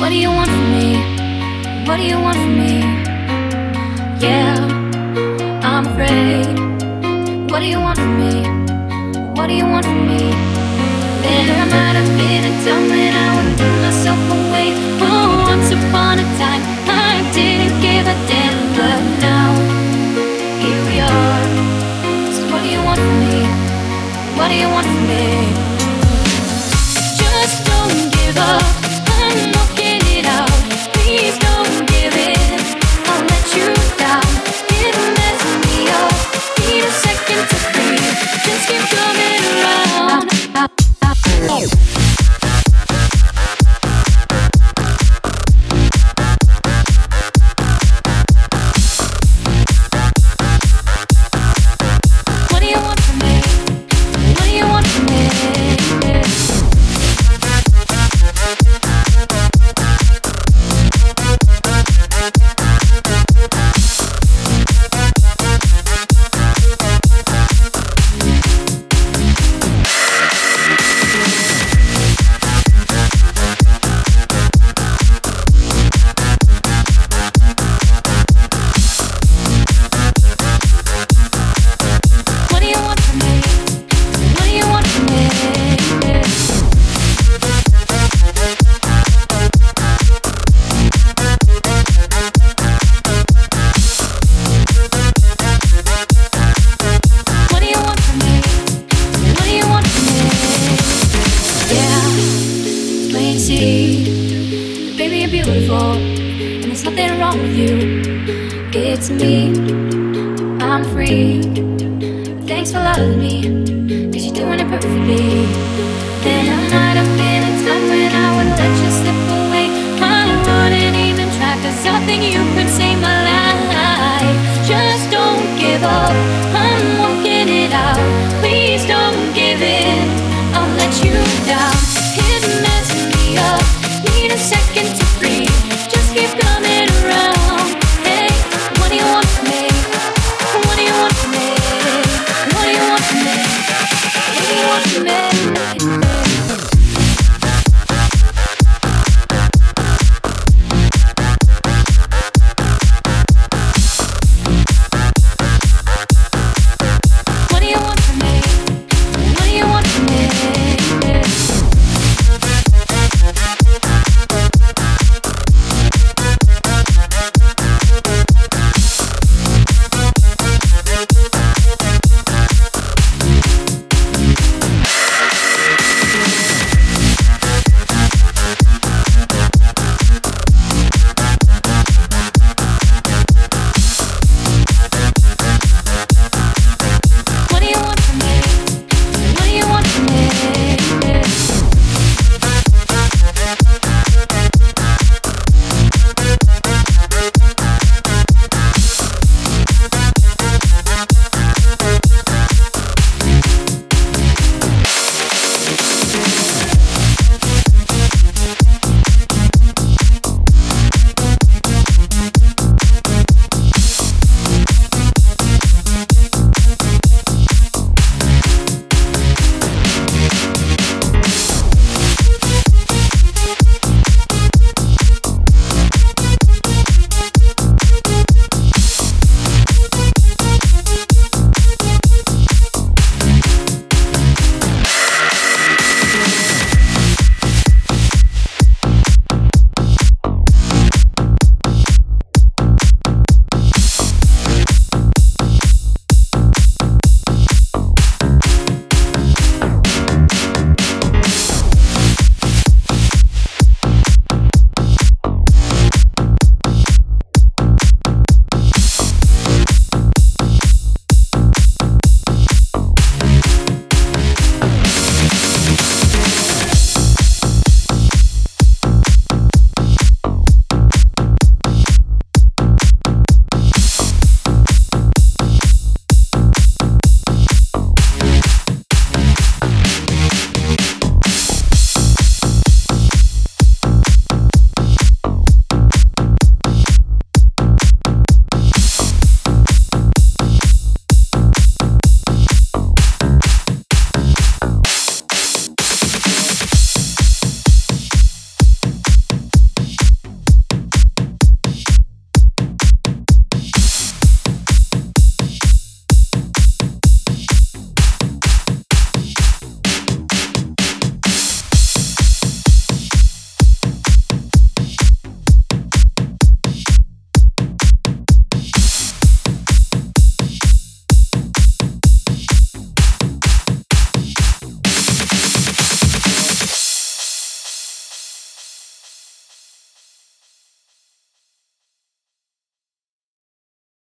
What do you want from me? What do you want from me? Yeah, I'm afraid. What do you want from me? What do you want from me? There might have been a dumb. it's me. I'm free. Thanks for loving me, cause you're doing it perfectly. Then I might have been a time when I would let you slip away. I wouldn't even try, cause nothing you could say my